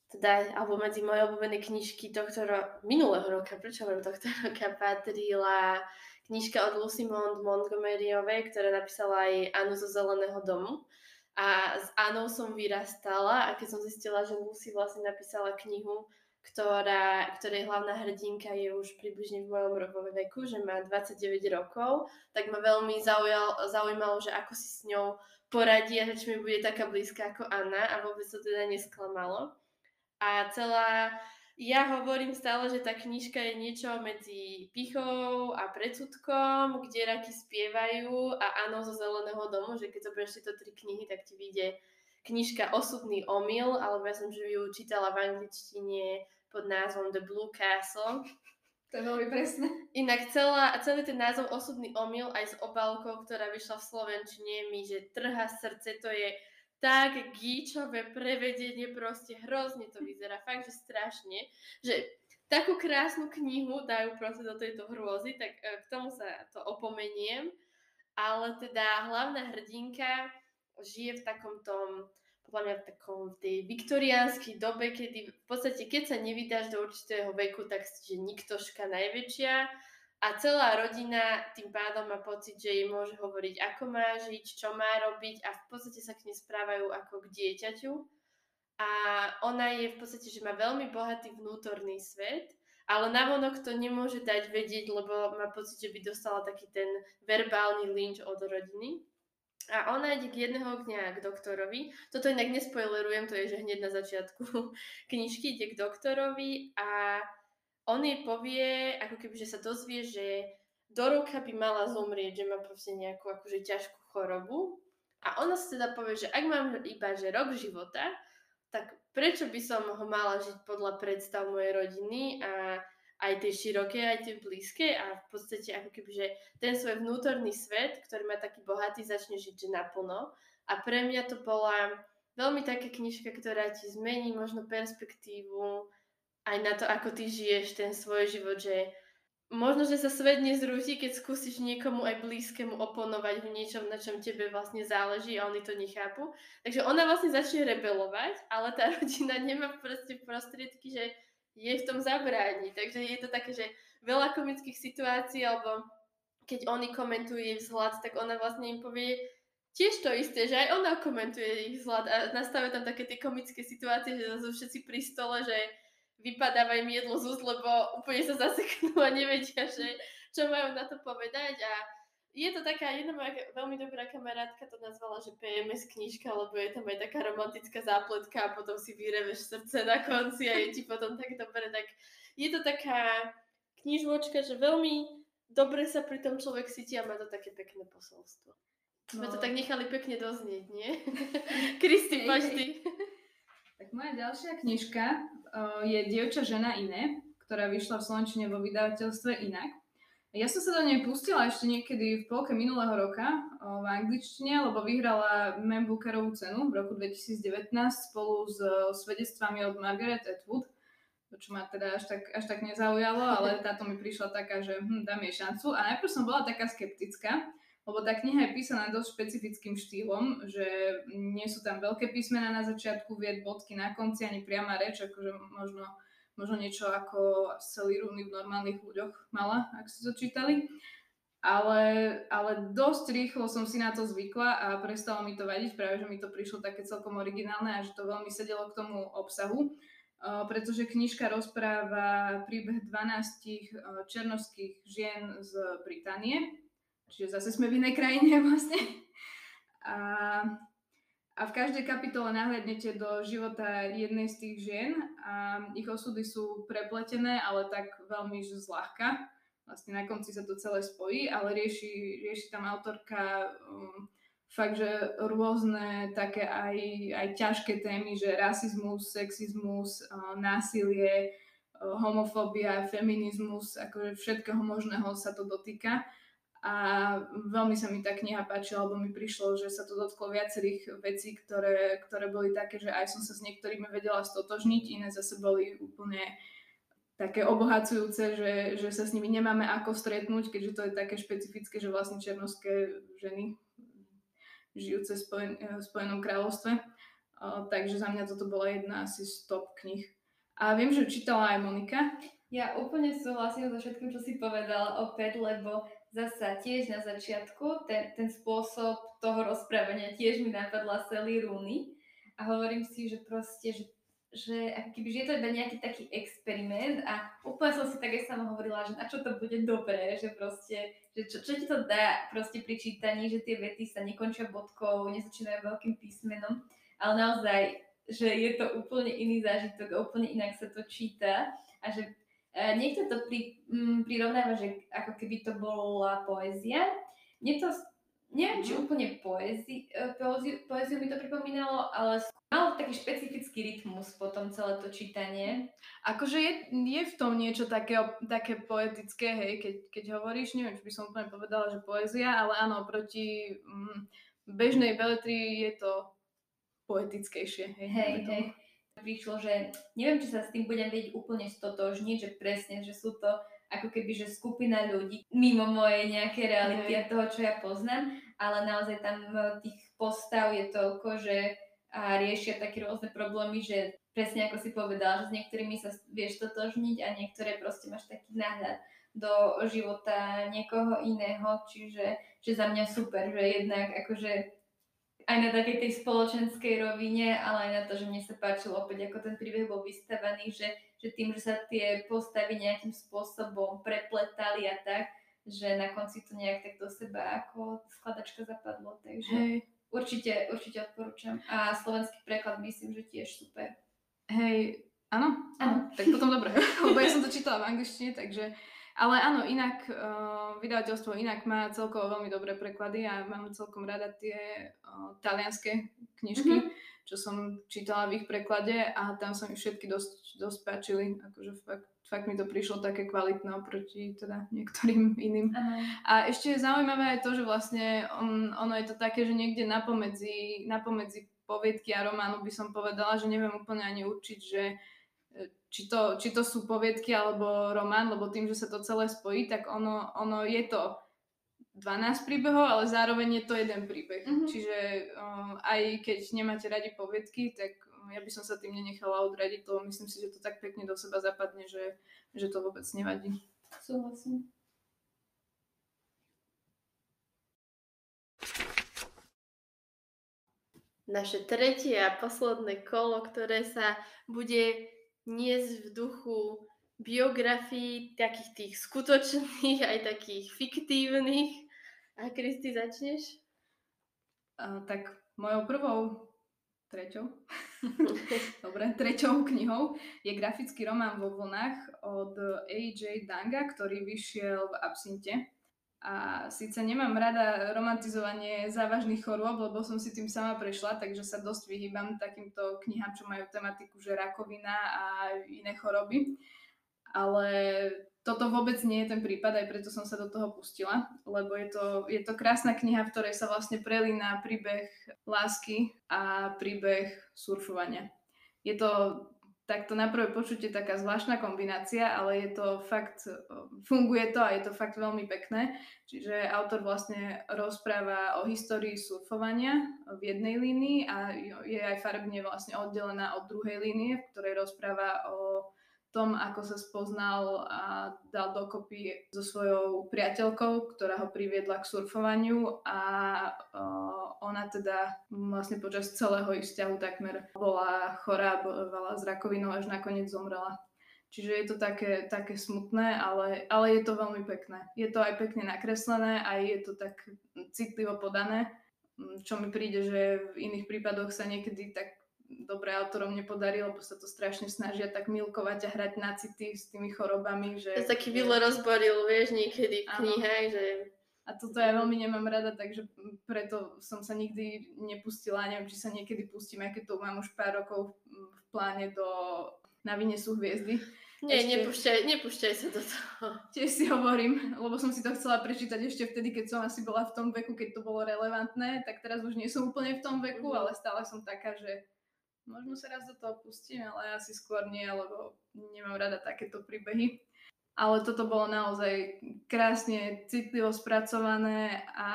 teda, alebo medzi moje obľúbené knižky tohto ro- minulého roka, prečo hovorím tohto *laughs* roka, patrila knižka od Lucy Mont Montgomeryovej, ktorá napísala aj Anu zo Zeleného domu. A s Anou som vyrastala a keď som zistila, že Lucy vlastne napísala knihu ktorá, ktorej hlavná hrdinka je už približne v mojom rokovom veku, že má 29 rokov, tak ma veľmi zaujal, zaujímalo, že ako si s ňou poradí a že či mi bude taká blízka ako Anna a vôbec to teda nesklamalo. A celá, ja hovorím stále, že tá knižka je niečo medzi pichou a predsudkom, kde raky spievajú a áno zo Zeleného domu, že keď zoberieš tieto tri knihy, tak ti vyjde knižka Osudný omyl, alebo ja som ju čítala v angličtine pod názvom The Blue Castle. To je veľmi presné. Inak celá, celý ten názov Osudný omyl aj s obálkou, ktorá vyšla v Slovenčine, mi, že trha srdce, to je tak gíčové prevedenie, proste hrozne to vyzerá, fakt, že strašne, že takú krásnu knihu dajú proste do tejto hrôzy, tak e, k tomu sa to opomeniem, ale teda hlavná hrdinka žije v takom tom podľa mňa v takom v tej viktoriánskej dobe, kedy v podstate keď sa nevydáš do určitého veku, tak si že niktoška najväčšia a celá rodina tým pádom má pocit, že jej môže hovoriť, ako má žiť, čo má robiť a v podstate sa k nej správajú ako k dieťaťu. A ona je v podstate, že má veľmi bohatý vnútorný svet, ale navonok to nemôže dať vedieť, lebo má pocit, že by dostala taký ten verbálny lynč od rodiny. A ona ide k jedného dňa k doktorovi. Toto inak nespoilerujem, to je, že hneď na začiatku *laughs* knižky ide k doktorovi a on jej povie, ako keby, že sa dozvie, že do roka by mala zomrieť, že má proste nejakú akože ťažkú chorobu. A ona si teda povie, že ak mám iba že rok života, tak prečo by som ho mala žiť podľa predstav mojej rodiny a aj tej širokej, aj tej blízkej a v podstate ako keby, že ten svoj vnútorný svet, ktorý má taký bohatý, začne žiť že naplno. A pre mňa to bola veľmi taká knižka, ktorá ti zmení možno perspektívu aj na to, ako ty žiješ ten svoj život, že možno, že sa svet nezrúti, keď skúsiš niekomu aj blízkemu oponovať v niečom, na čom tebe vlastne záleží a oni to nechápu. Takže ona vlastne začne rebelovať, ale tá *laughs* rodina nemá proste prostriedky, že je v tom zabrániť. Takže je to také, že veľa komických situácií, alebo keď oni komentujú jej vzhľad, tak ona vlastne im povie tiež to isté, že aj ona komentuje ich vzhľad a nastavia tam také tie komické situácie, že sú všetci pri stole, že vypadáva im jedlo z úst, lebo úplne sa zaseknú a nevedia, že čo majú na to povedať a je to taká, jedna moja veľmi dobrá kamarátka to nazvala, že PMS knižka, lebo je tam aj taká romantická zápletka a potom si vyreveš srdce na konci a je ti potom tak dobre, tak je to taká knižočka, že veľmi dobre sa pri tom človek cíti a má to také pekné posolstvo. Sme no. to tak nechali pekne doznieť, nie? *laughs* Kristi, poď ty. Tak moja ďalšia knižka uh, je Dievča, žena, iné, ktorá vyšla v Slovenčine vo vydavateľstve Inak. Ja som sa do nej pustila ešte niekedy v polke minulého roka v angličtine, lebo vyhrala Man Bookerovú cenu v roku 2019 spolu s svedectvami od Margaret Atwood, čo ma teda až tak, až tak nezaujalo, ale *laughs* táto mi prišla taká, že hm, dám jej šancu. A najprv som bola taká skeptická, lebo tá kniha je písaná dosť špecifickým štýlom, že nie sú tam veľké písmená na začiatku, vied bodky na konci, ani priama reč, akože možno, možno niečo ako celý Runy v normálnych ľuďoch mala, ak ste to čítali. Ale, ale dosť rýchlo som si na to zvykla a prestalo mi to vadiť, práve že mi to prišlo také celkom originálne a že to veľmi sedelo k tomu obsahu, pretože knižka rozpráva príbeh 12 černovských žien z Británie, Čiže zase sme v inej krajine *laughs* vlastne. A, a v každej kapitole nahľadnete do života jednej z tých žien a ich osudy sú prepletené, ale tak veľmi že zľahka. Vlastne na konci sa to celé spojí, ale rieši, rieši tam autorka um, fakt, že rôzne také aj, aj ťažké témy, že rasizmus, sexizmus, uh, násilie, uh, homofóbia, feminizmus, akože všetkého možného sa to dotýka. A veľmi sa mi tá kniha páčila, lebo mi prišlo, že sa to dotklo viacerých vecí, ktoré, ktoré boli také, že aj som sa s niektorými vedela stotožniť, iné zase boli úplne také obohacujúce, že, že sa s nimi nemáme ako stretnúť, keďže to je také špecifické, že vlastne černovské ženy žijúce v Spojen, Spojenom kráľovstve. Takže za mňa toto bola jedna asi z top knih. A viem, že čítala aj Monika. Ja úplne súhlasím so všetkým, čo si povedala opäť, lebo zasa tiež na začiatku ten, ten spôsob toho rozprávania tiež mi napadla celý rúny a hovorím si, že proste, že, že keby, je to iba nejaký taký experiment a úplne som si tak aj sama hovorila, že na čo to bude dobré, že proste, že čo, čo ti to dá proste pri čítaní, že tie vety sa nekončia bodkou, nezačínajú veľkým písmenom, ale naozaj, že je to úplne iný zážitok úplne inak sa to číta a že niekto to pri, m, mm, prirovnáva, že ako keby to bola poézia. Mne to, neviem, či mhm. úplne poézi, e, poéziu, poéziu mi to pripomínalo, ale malo taký špecifický rytmus potom celé to čítanie. Akože je, je v tom niečo také, také poetické, hej, keď, keď hovoríš, neviem, či by som úplne povedala, že poézia, ale áno, proti mm, bežnej beletrii je to poetickejšie. Hej, hej. hej prišlo, že neviem, či sa s tým budem vedieť úplne stotožniť, že presne, že sú to ako keby, že skupina ľudí mimo mojej nejakej reality a toho, čo ja poznám, ale naozaj tam tých postav je toľko, že a riešia také rôzne problémy, že presne ako si povedala, že s niektorými sa vieš totožniť a niektoré proste máš taký náhľad do života niekoho iného, čiže že za mňa super, že jednak akože aj na takej tej spoločenskej rovine, ale aj na to, že mne sa páčilo opäť, ako ten príbeh bol vystavaný, že, že tým, že sa tie postavy nejakým spôsobom prepletali a tak, že na konci to nejak tak do seba ako skladačka zapadlo, takže Hej. určite, určite odporúčam. A slovenský preklad myslím, že tiež super. Hej, áno? Áno. Tak potom dobre, *laughs* lebo ja som to čítala v angličtine, takže ale áno, inak uh, vydavateľstvo inak má celkovo veľmi dobré preklady a mám celkom rada tie uh, talianské knižky, mm-hmm. čo som čítala v ich preklade a tam sa mi všetky dosť, dosť páčili. Akože fakt, fakt mi to prišlo také kvalitné oproti teda niektorým *laughs* iným. Uh-huh. A ešte zaujímavé je to, že vlastne on, ono je to také, že niekde napomedzi, napomedzi poviedky a románu by som povedala, že neviem úplne ani určiť, že či to, či to sú poviedky alebo román, lebo tým, že sa to celé spojí, tak ono, ono je to 12 príbehov, ale zároveň je to jeden príbeh. Mm-hmm. Čiže um, aj keď nemáte radi poviedky, tak ja by som sa tým nenechala odradiť, to myslím si, že to tak pekne do seba zapadne, že, že to vôbec nevadí. Súhlasím. Naše tretie a posledné kolo, ktoré sa bude niesť v duchu biografií takých tých skutočných, aj takých fiktívnych. A Kristi, začneš? Uh, tak mojou prvou, treťou, *laughs* dobre, treťou knihou je grafický román vo vlnách od A.J. Danga, ktorý vyšiel v Absinte. A síce nemám rada romantizovanie závažných chorôb, lebo som si tým sama prešla, takže sa dosť vyhýbam takýmto knihám, čo majú tematiku, že rakovina a iné choroby. Ale toto vôbec nie je ten prípad, aj preto som sa do toho pustila, lebo je to, je to krásna kniha, v ktorej sa vlastne prelína príbeh lásky a príbeh surfovania. Je to takto na prvé počutie taká zvláštna kombinácia, ale je to fakt, funguje to a je to fakt veľmi pekné. Čiže autor vlastne rozpráva o histórii surfovania v jednej línii a je aj farebne vlastne oddelená od druhej línie, v ktorej rozpráva o tom, ako sa spoznal a dal dokopy so svojou priateľkou, ktorá ho priviedla k surfovaniu a ona teda vlastne počas celého ich vzťahu takmer bola chorá, bola z rakovinou, až nakoniec zomrela. Čiže je to také, také smutné, ale, ale je to veľmi pekné. Je to aj pekne nakreslené, aj je to tak citlivo podané, čo mi príde, že v iných prípadoch sa niekedy tak dobre autorom nepodarí, lebo sa to strašne snažia tak milkovať a hrať na city s tými chorobami, že... To taký Vilo rozboril, vieš, niekedy v knihách, že... A toto ja veľmi nemám rada, takže preto som sa nikdy nepustila, neviem, či sa niekedy pustím, aj keď to mám už pár rokov v pláne do Na vine sú hviezdy. Nie, ešte... nepúšťaj, nepúšťaj sa do toho. Tiež si hovorím, lebo som si to chcela prečítať ešte vtedy, keď som asi bola v tom veku, keď to bolo relevantné, tak teraz už nie som úplne v tom veku, mm-hmm. ale stále som taká, že možno sa raz do toho pustím, ale asi skôr nie, lebo nemám rada takéto príbehy. Ale toto bolo naozaj krásne, citlivo spracované a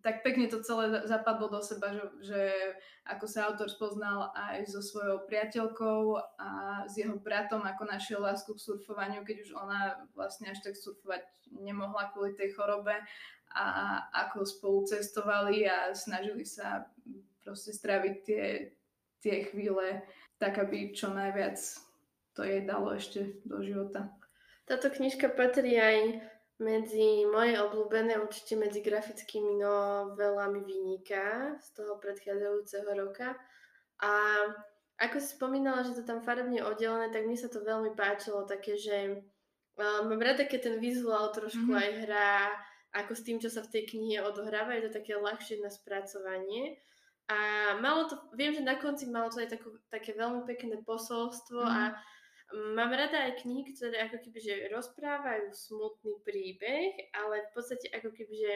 tak pekne to celé zapadlo do seba, že, že ako sa autor spoznal aj so svojou priateľkou a s jeho bratom, ako našiel lásku k surfovaniu, keď už ona vlastne až tak surfovať nemohla kvôli tej chorobe a ako spolu cestovali a snažili sa proste straviť tie tie chvíle, tak aby čo najviac to jej dalo ešte do života. Táto knižka patrí aj medzi moje obľúbené, určite medzi grafickými novelami Vynika z toho predchádzajúceho roka. A ako si spomínala, že to tam farebne oddelené, tak mne sa to veľmi páčilo, také, že uh, mám rada, keď ten vizuál trošku mm-hmm. aj hrá ako s tým, čo sa v tej knihe odohráva, je to také ľahšie na spracovanie. A malo to, viem, že na konci malo to aj takú, také veľmi pekné posolstvo mm. a mám rada aj knihy, ktoré ako keby, že rozprávajú smutný príbeh, ale v podstate ako keby, že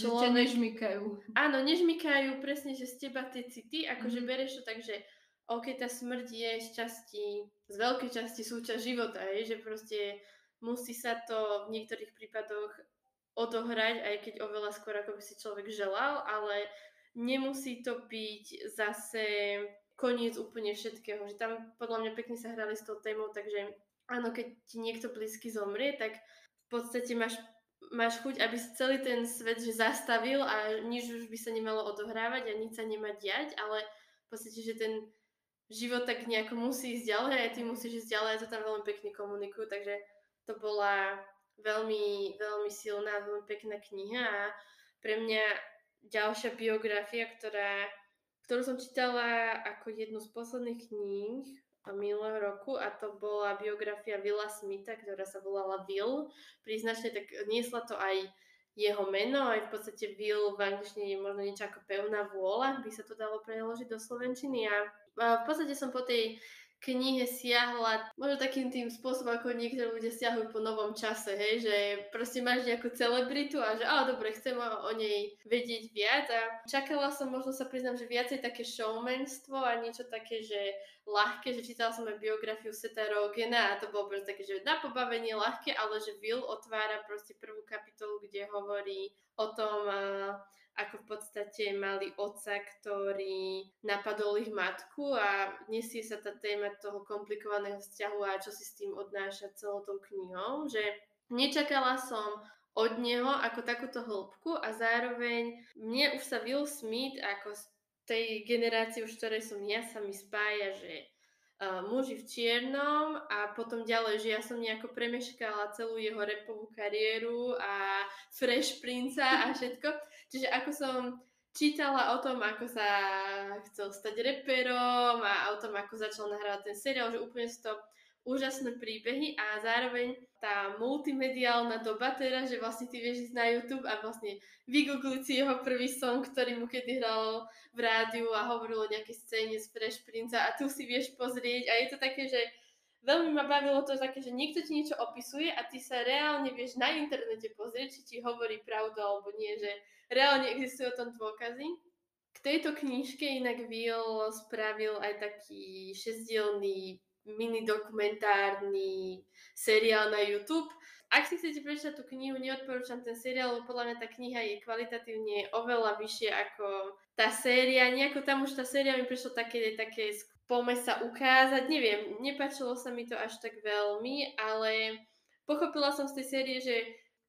človek... Že nežmykajú. Áno, nežmykajú, presne, že z teba tie city, akože mm. bereš to tak, že ok, tá smrť je z časti, z veľkej časti súčasť života, je, že proste musí sa to v niektorých prípadoch odohrať, aj keď oveľa skôr, ako by si človek želal, ale nemusí to byť zase koniec úplne všetkého, že tam podľa mňa pekne sa hrali s tou témou, takže áno, keď ti niekto blízky zomrie, tak v podstate máš, máš chuť, aby si celý ten svet že zastavil a nič už by sa nemalo odohrávať a nič sa nemá diať, ale v podstate, že ten život tak nejako musí ísť ďalej a ty musíš ísť ďalej a to tam veľmi pekne komunikujú, takže to bola veľmi, veľmi silná, veľmi pekná kniha a pre mňa ďalšia biografia, ktorá, ktorú som čítala ako jednu z posledných kníh minulého roku a to bola biografia Willa Smitha, ktorá sa volala Will. Príznačne tak niesla to aj jeho meno, aj v podstate Will v angličtine je možno niečo ako pevná vôľa, by sa to dalo preložiť do slovenčiny a v podstate som po tej knihe siahla možno takým tým spôsobom, ako niektorí ľudia siahujú po novom čase, hej, že proste máš nejakú celebritu a že á, dobre, chcem o nej vedieť viac. A čakala som, možno sa priznám, že viacej také showmanstvo a niečo také, že ľahké, že čítala som aj biografiu Seta Rogena a to bolo proste také, že na pobavenie ľahké, ale že Will otvára proste prvú kapitolu, kde hovorí o tom, ako v podstate mali otca, ktorý napadol ich matku a nesie sa tá téma toho komplikovaného vzťahu a čo si s tým odnáša celou tou knihou, že nečakala som od neho ako takúto hĺbku a zároveň mne už sa Will Smith ako z tej generácie, už ktorej som ja, sa mi spája, že uh, muži v čiernom a potom ďalej, že ja som nejako premeškala celú jeho repovú kariéru a Fresh Prince a *laughs* všetko. Čiže ako som čítala o tom, ako sa chcel stať reperom a o tom, ako začal nahrávať ten seriál, že úplne sú to úžasné príbehy a zároveň tá multimediálna doba teraz, že vlastne ty vieš ísť na YouTube a vlastne vygoogliť si jeho prvý song, ktorý mu kedy hral v rádiu a hovoril o nejakej scéne z Fresh Prince a tu si vieš pozrieť a je to také, že veľmi ma bavilo to také, že niekto ti niečo opisuje a ty sa reálne vieš na internete pozrieť, či ti hovorí pravdu alebo nie, že reálne existujú o tom dôkazy. K tejto knižke inak Will spravil aj taký šesdielný mini dokumentárny seriál na YouTube. Ak si chcete prečítať tú knihu, neodporúčam ten seriál, lebo podľa mňa tá kniha je kvalitatívne oveľa vyššie ako tá séria. Nejako tam už tá séria mi prišlo také, také spome sa ukázať. Neviem, nepačilo sa mi to až tak veľmi, ale pochopila som z tej série, že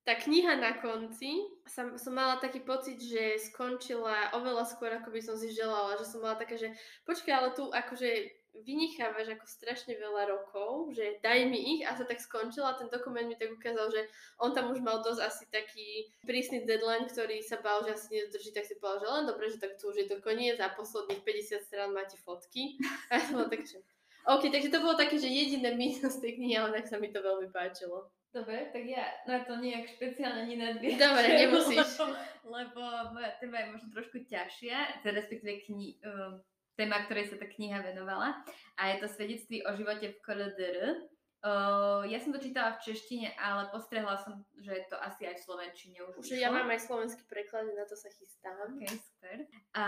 tá kniha na konci, som, som mala taký pocit, že skončila oveľa skôr, ako by som si želala, že som mala také, že počkaj, ale tu akože vynichávaš ako strašne veľa rokov, že daj mi ich a sa tak skončila. Ten dokument mi tak ukázal, že on tam už mal dosť asi taký prísny deadline, ktorý sa bál, že asi nedodrží, tak si povedal, že len dobre, že tak tu už je to koniec a posledných 50 strán máte fotky. *laughs* A ja som tak, že... OK, takže to bolo také, že jediné minus tej knihy, ale tak sa mi to veľmi páčilo. Dobre, tak ja na to nejak špeciálne nenadviažem. Dobre, *laughs* nemusíš. Lebo, moja téma je možno trošku ťažšia, respektíve kni- uh, téma, ktorej sa tá kniha venovala. A je to svedectví o živote v KLDR. Uh, ja som to čítala v češtine, ale postrehla som, že je to asi aj v slovenčine už Už ja mám aj slovenský preklad, na to sa chystám. Ok, super. A,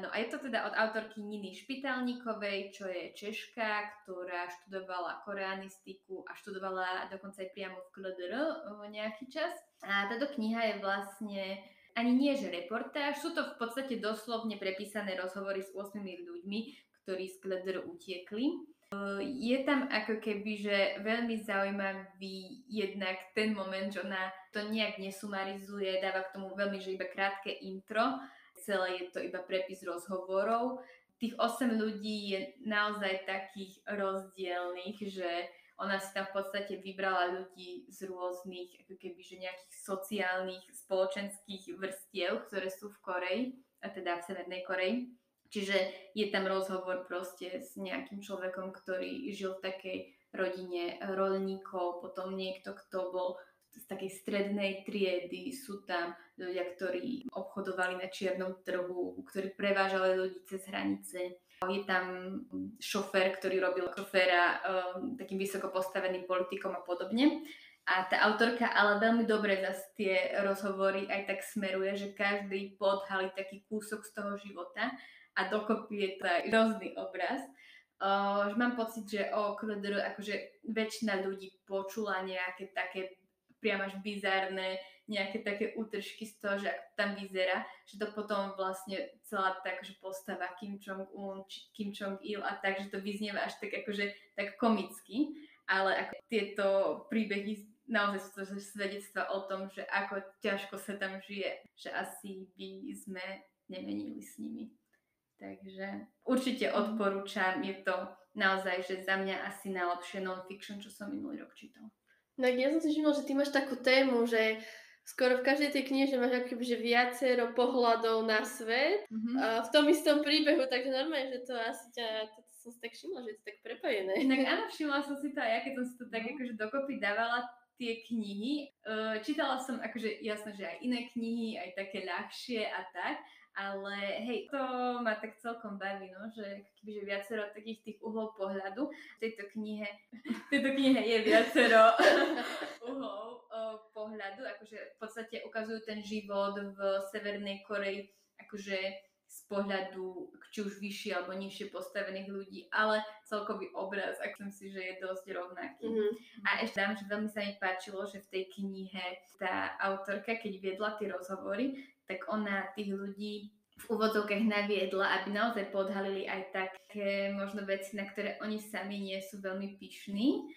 no a je to teda od autorky Niny Špitalníkovej, čo je Češka, ktorá študovala koreanistiku a študovala dokonca aj priamo v KLDR nejaký čas. A táto kniha je vlastne ani nie, že reportáž, sú to v podstate doslovne prepísané rozhovory s 8 ľuďmi, ktorí z KLDR utiekli. Je tam ako keby, že veľmi zaujímavý jednak ten moment, že ona to nejak nesumarizuje, dáva k tomu veľmi, že iba krátke intro, celé je to iba prepis rozhovorov. Tých 8 ľudí je naozaj takých rozdielných, že ona si tam v podstate vybrala ľudí z rôznych, ako keby, že nejakých sociálnych, spoločenských vrstiev, ktoré sú v Koreji, a teda v Severnej Koreji Čiže je tam rozhovor proste s nejakým človekom, ktorý žil v takej rodine rolníkov, potom niekto, kto bol z takej strednej triedy, sú tam ľudia, ktorí obchodovali na čiernom trhu, ktorí prevážali ľudí cez hranice. Je tam šofér, ktorý robil šoféra um, takým vysoko postaveným politikom a podobne. A tá autorka ale veľmi dobre zase tie rozhovory aj tak smeruje, že každý podhalí taký kúsok z toho života a dokopy je to aj rôzny obraz. Uh, že mám pocit, že o KLDR akože väčšina ľudí počula nejaké také priam až bizárne, nejaké také útržky z toho, že ako tam vyzerá, že to potom vlastne celá tá akože postava Kim Jong-un, Kim Jong-il a tak, že to vyznieva až tak akože tak komicky, ale ako tieto príbehy naozaj sú to svedectva o tom, že ako ťažko sa tam žije, že asi by sme nemenili s nimi. Takže určite mhm. odporúčam, je to naozaj, že za mňa asi najlepšie non-fiction, čo som minulý rok čítal. No ja som si všimla, že ty máš takú tému, že skoro v každej tej knihe máš akoby, že viacero pohľadov na svet mm-hmm. a v tom istom príbehu, takže normálne, že to asi ťa, to som si tak všimla, že je to tak prepojené. Inak áno, všimla som si to aj ja, keď som si to tak mm. akože dokopy dávala tie knihy. Uh, čítala som akože jasné, že aj iné knihy, aj také ľahšie a tak, ale hej, to ma tak celkom baví, no, že kebyže viacero takých tých uhlov pohľadu. V tejto knihe, v tejto knihe je viacero *laughs* uhlov pohľadu, akože v podstate ukazujú ten život v Severnej Koreji, akože z pohľadu či už vyššie alebo nižšie postavených ľudí, ale celkový obraz, ak som si, že je dosť rovnaký. Mm-hmm. A ešte dám, že veľmi sa mi páčilo, že v tej knihe tá autorka, keď viedla tie rozhovory, tak ona tých ľudí v úvodzovkách naviedla, aby naozaj podhalili aj také možno veci, na ktoré oni sami nie sú veľmi pyšní.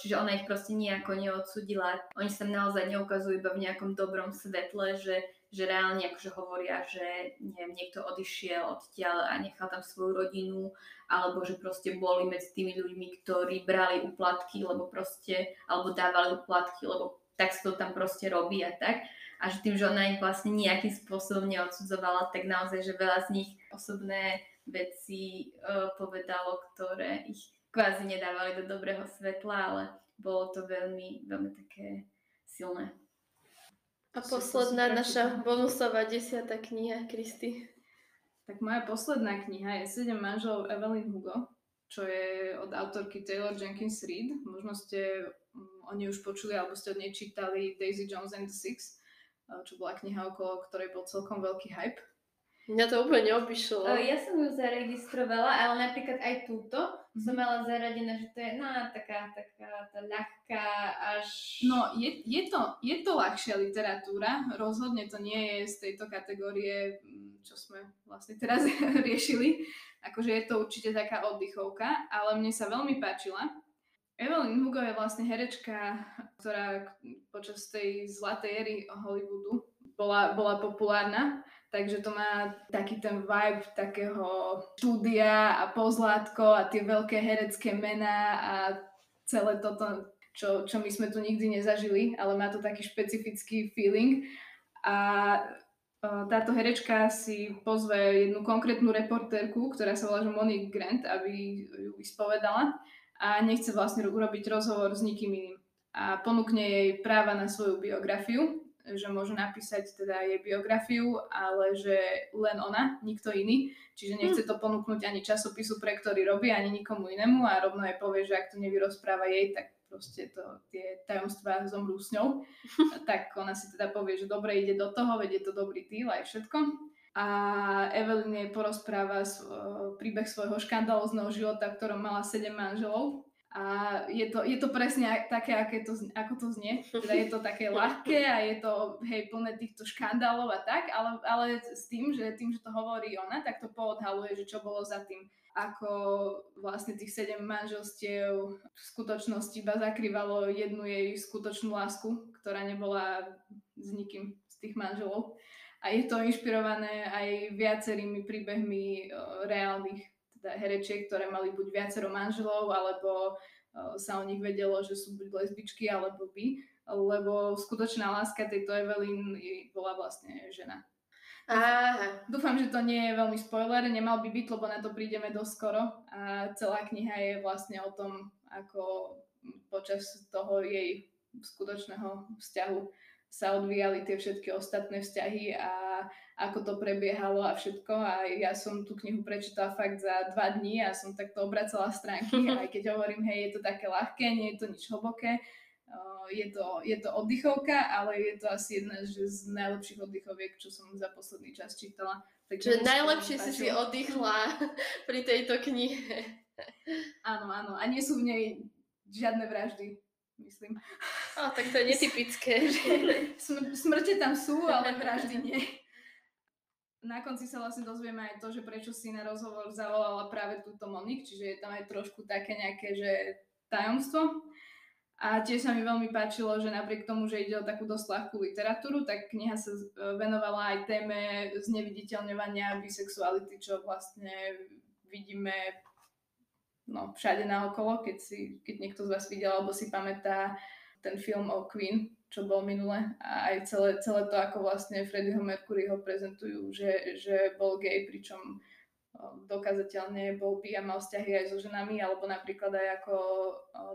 Čiže ona ich proste nejako neodsudila. Oni sa naozaj neukazujú iba v nejakom dobrom svetle, že, že reálne akože hovoria, že neviem, niekto odišiel odtiaľ a nechal tam svoju rodinu, alebo že proste boli medzi tými ľuďmi, ktorí brali úplatky, lebo proste, alebo dávali úplatky, lebo tak sa to tam proste robí a tak a že tým, že ona ich vlastne nejakým spôsobom neodsudzovala, tak naozaj, že veľa z nich osobné veci uh, povedalo, ktoré ich kvázi nedávali do dobrého svetla, ale bolo to veľmi, veľmi také silné. A posledná naša bonusová desiatá kniha, Kristy. Tak moja posledná kniha je Sedem manželov Evelyn Hugo, čo je od autorky Taylor Jenkins Reid. Možno ste um, o nej už počuli, alebo ste od nej čítali Daisy Jones and the Six čo bola kniha, okolo ktorej bol celkom veľký hype. Mňa to úplne neobyšlo. Uh, ja som ju zaregistrovala, ale napríklad aj túto Mhm. som mala zaradené, že to je no, taká, taká tá ľahká až... No, je, je, to, je to ľahšia literatúra, rozhodne to nie je z tejto kategórie, mm, čo sme vlastne teraz *laughs* riešili, akože je to určite taká oddychovka, ale mne sa veľmi páčila. Evelyn Hugo je vlastne herečka, ktorá počas tej zlatej éry Hollywoodu bola, bola populárna, takže to má taký ten vibe takého štúdia a pozlátko a tie veľké herecké mená a celé toto, čo, čo my sme tu nikdy nezažili, ale má to taký špecifický feeling. A o, táto herečka si pozve jednu konkrétnu reportérku, ktorá sa volá Monique Grant, aby ju vyspovedala a nechce vlastne urobiť rozhovor s nikým iným. A ponúkne jej práva na svoju biografiu, že môže napísať teda jej biografiu, ale že len ona, nikto iný. Čiže nechce to ponúknuť ani časopisu, pre ktorý robí, ani nikomu inému a rovno jej povie, že ak to nevyrozpráva jej, tak proste to, tie tajomstvá zomrú s ňou. *laughs* tak ona si teda povie, že dobre ide do toho, veď je to dobrý deal aj všetko. A Evelyn jej porozpráva svo, príbeh svojho škandalozného života, v ktorom mala 7 manželov. A je to, je to presne také, aké to, ako to znie. Teda je to také ľahké a je to hej, plné týchto škandálov a tak, ale, ale s tým, že tým, že to hovorí ona, tak to poodhaluje, že čo bolo za tým. Ako vlastne tých sedem manželstiev v skutočnosti iba zakrývalo jednu jej skutočnú lásku, ktorá nebola s nikým z tých manželov. A je to inšpirované aj viacerými príbehmi uh, reálnych teda herečiek, ktoré mali buď viacero manželov, alebo uh, sa o nich vedelo, že sú buď lesbičky, alebo by, lebo skutočná láska tejto Evelyn bola vlastne žena. Aha. Dúfam, že to nie je veľmi spoiler, nemal by byť, lebo na to prídeme doskoro a celá kniha je vlastne o tom, ako počas toho jej skutočného vzťahu sa odvíjali tie všetky ostatné vzťahy a ako to prebiehalo a všetko. A ja som tú knihu prečítala fakt za dva dní a som takto obracala stránky, *laughs* aj keď hovorím, hej, je to také ľahké, nie je to nič hlboké. Je to, je to oddychovka, ale je to asi jedna z najlepších oddychoviek, čo som za posledný čas čítala. Takže najlepšie si si oddychla *laughs* pri tejto knihe. Áno, áno. A nie sú v nej žiadne vraždy myslím. A, tak to je netypické. *laughs* Smr- smrte tam sú, ale vraždy nie. *laughs* Na konci sa vlastne dozvieme aj to, že prečo si na rozhovor zavolala práve túto Monik, čiže je tam aj trošku také nejaké, že tajomstvo. A tiež sa mi veľmi páčilo, že napriek tomu, že ide o takú dosť ľahkú literatúru, tak kniha sa venovala aj téme zneviditeľňovania bisexuality, čo vlastne vidíme no, všade naokolo, keď, si, keď niekto z vás videl alebo si pamätá ten film o Queen, čo bol minule a aj celé, celé to, ako vlastne Freddieho Mercuryho prezentujú, že, že bol gay, pričom dokázateľne bol by a mal vzťahy aj so ženami, alebo napríklad aj ako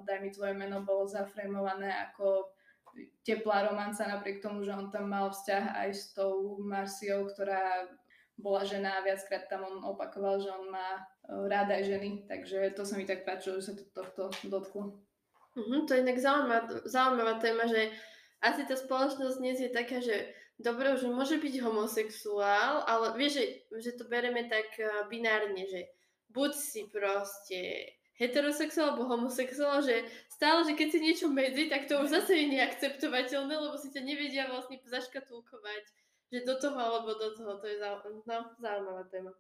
Daj mi tvoje meno bolo zafremované ako teplá romanca, napriek tomu, že on tam mal vzťah aj s tou Marciou, ktorá bola žena a viackrát tam on opakoval, že on má rád aj ženy, takže to sa mi tak páčilo, že sa to tohto dotklo. Uh-huh, to je inak zaujímavá, zaujímavá téma, že asi tá spoločnosť dnes je taká, že dobre, že môže byť homosexuál, ale vieš, že, že to bereme tak uh, binárne, že buď si proste heterosexuál alebo homosexuál, že stále, že keď si niečo medzi, tak to už zase je neakceptovateľné, lebo si ťa nevedia vlastne zaškatulkovať, že do toho alebo do toho, to je zau, no, zaujímavá téma.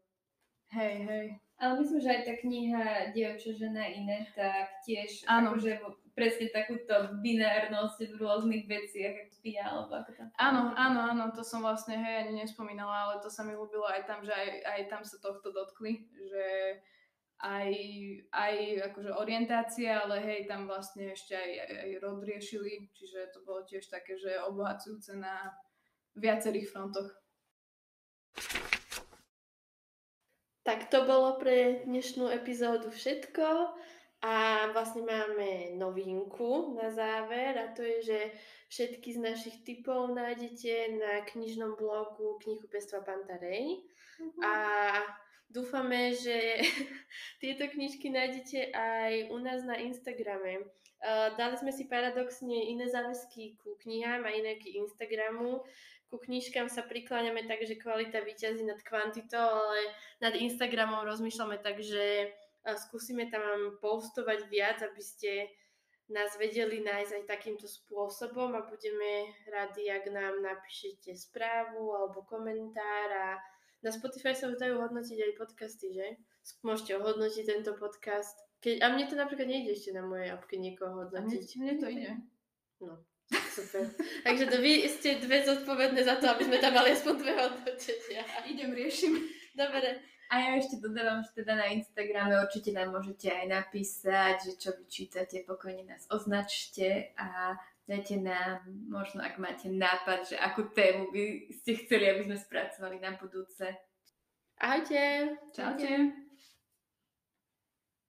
Hej, hej. Ale myslím, že aj tá kniha Dievča, žena, iné, tak tiež Áno. akože presne takúto binárnosť v rôznych veciach, ako spíja, alebo ako tam. Áno, áno, áno, to som vlastne hej, ani nespomínala, ale to sa mi ľúbilo aj tam, že aj, aj tam sa tohto dotkli, že aj, aj akože orientácia, ale hej, tam vlastne ešte aj, aj, aj rod riešili, čiže to bolo tiež také, že obohacujúce na viacerých frontoch. Tak to bolo pre dnešnú epizódu všetko a vlastne máme novinku na záver a to je, že všetky z našich typov nájdete na knižnom blogu Knihkupectva Pantarej uh-huh. a dúfame, že *laughs* tieto knižky nájdete aj u nás na Instagrame. Uh, dali sme si paradoxne iné záväzky ku knihám a iné k Instagramu, ku knižkám sa prikláňame tak, že kvalita vyťazí nad kvantitou, ale nad Instagramom rozmýšľame tak, že a skúsime tam postovať viac, aby ste nás vedeli nájsť aj takýmto spôsobom a budeme radi, ak nám napíšete správu alebo komentár a na Spotify sa už dajú hodnotiť aj podcasty, že? Môžete ohodnotiť tento podcast. Keď, a mne to napríklad nejde ešte na mojej apke niekoho A mne, hodnotiť. mne to ide. No, super. *laughs* Takže to vy ste dve zodpovedné za to, aby sme tam mali aspoň dve hodnotenia. *laughs* Idem, riešim. Dobre, A ja ešte dodávam, že teda na Instagrame určite nám môžete aj napísať, že čo vyčítate, pokojne nás označte a dajte nám, možno ak máte nápad, že akú tému by ste chceli, aby sme spracovali na budúce. ahojte. Čaute.